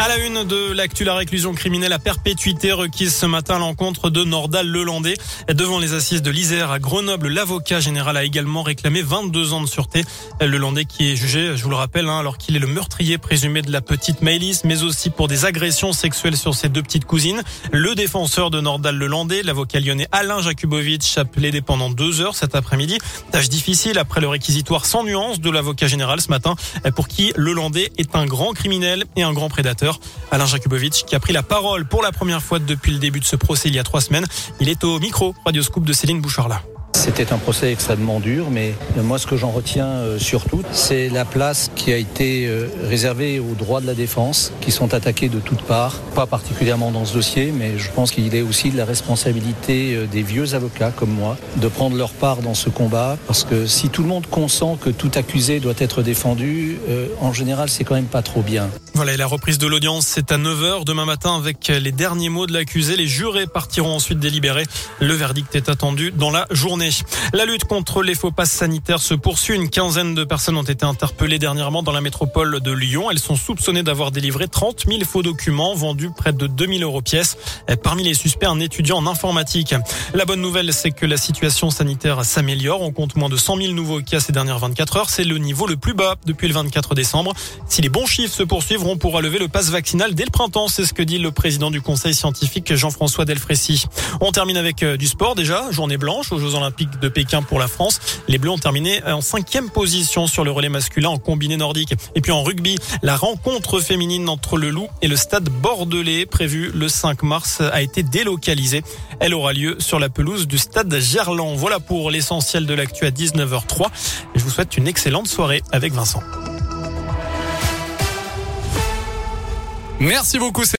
À la une de l'actu, la réclusion criminelle à perpétuité requise ce matin à l'encontre de Nordal Lelandais. Devant les assises de l'Isère à Grenoble, l'avocat général a également réclamé 22 ans de sûreté. Lelandais qui est jugé, je vous le rappelle, hein, alors qu'il est le meurtrier présumé de la petite Maëlys, mais aussi pour des agressions sexuelles sur ses deux petites cousines. Le défenseur de Nordal Lelandais, l'avocat lyonnais Alain Jakubowicz, a plaidé pendant deux heures cet après-midi. Tâche difficile après le réquisitoire sans nuance de l'avocat général ce matin, pour qui Lelandais est un grand criminel et un grand prédateur. Alain Jakubowicz qui a pris la parole pour la première fois depuis le début de ce procès il y a trois semaines. Il est au micro Radioscoop de Céline Bouchard-là. C'était un procès extrêmement dur, mais moi ce que j'en retiens euh, surtout, c'est la place qui a été euh, réservée aux droits de la défense, qui sont attaqués de toutes parts, pas particulièrement dans ce dossier, mais je pense qu'il est aussi de la responsabilité euh, des vieux avocats comme moi de prendre leur part dans ce combat, parce que si tout le monde consent que tout accusé doit être défendu, en général c'est quand même pas trop bien. Voilà, et la reprise de l'audience, c'est à 9h demain matin avec les derniers mots de l'accusé. Les jurés partiront ensuite délibérer. Le verdict est attendu dans la journée. La lutte contre les faux passes sanitaires se poursuit. Une quinzaine de personnes ont été interpellées dernièrement dans la métropole de Lyon. Elles sont soupçonnées d'avoir délivré 30 000 faux documents vendus près de 2000 euros pièce. Parmi les suspects, un étudiant en informatique. La bonne nouvelle, c'est que la situation sanitaire s'améliore. On compte moins de 100 000 nouveaux cas ces dernières 24 heures. C'est le niveau le plus bas depuis le 24 décembre. Si les bons chiffres se poursuivent, on pourra lever le pass vaccinal dès le printemps. C'est ce que dit le président du conseil scientifique Jean-François Delfrécy. On termine avec euh, du sport déjà. Journée blanche aux Jeux Olympiques de Pékin pour la France. Les Bleus ont terminé en cinquième position sur le relais masculin en combiné nordique. Et puis en rugby, la rencontre féminine entre le Loup et le stade bordelais prévue le 5 mars a été délocalisée. Elle aura lieu sur la pelouse du stade Gerland. Voilà pour l'essentiel de l'actu à 19h03. Je vous souhaite une excellente soirée avec Vincent. Merci beaucoup.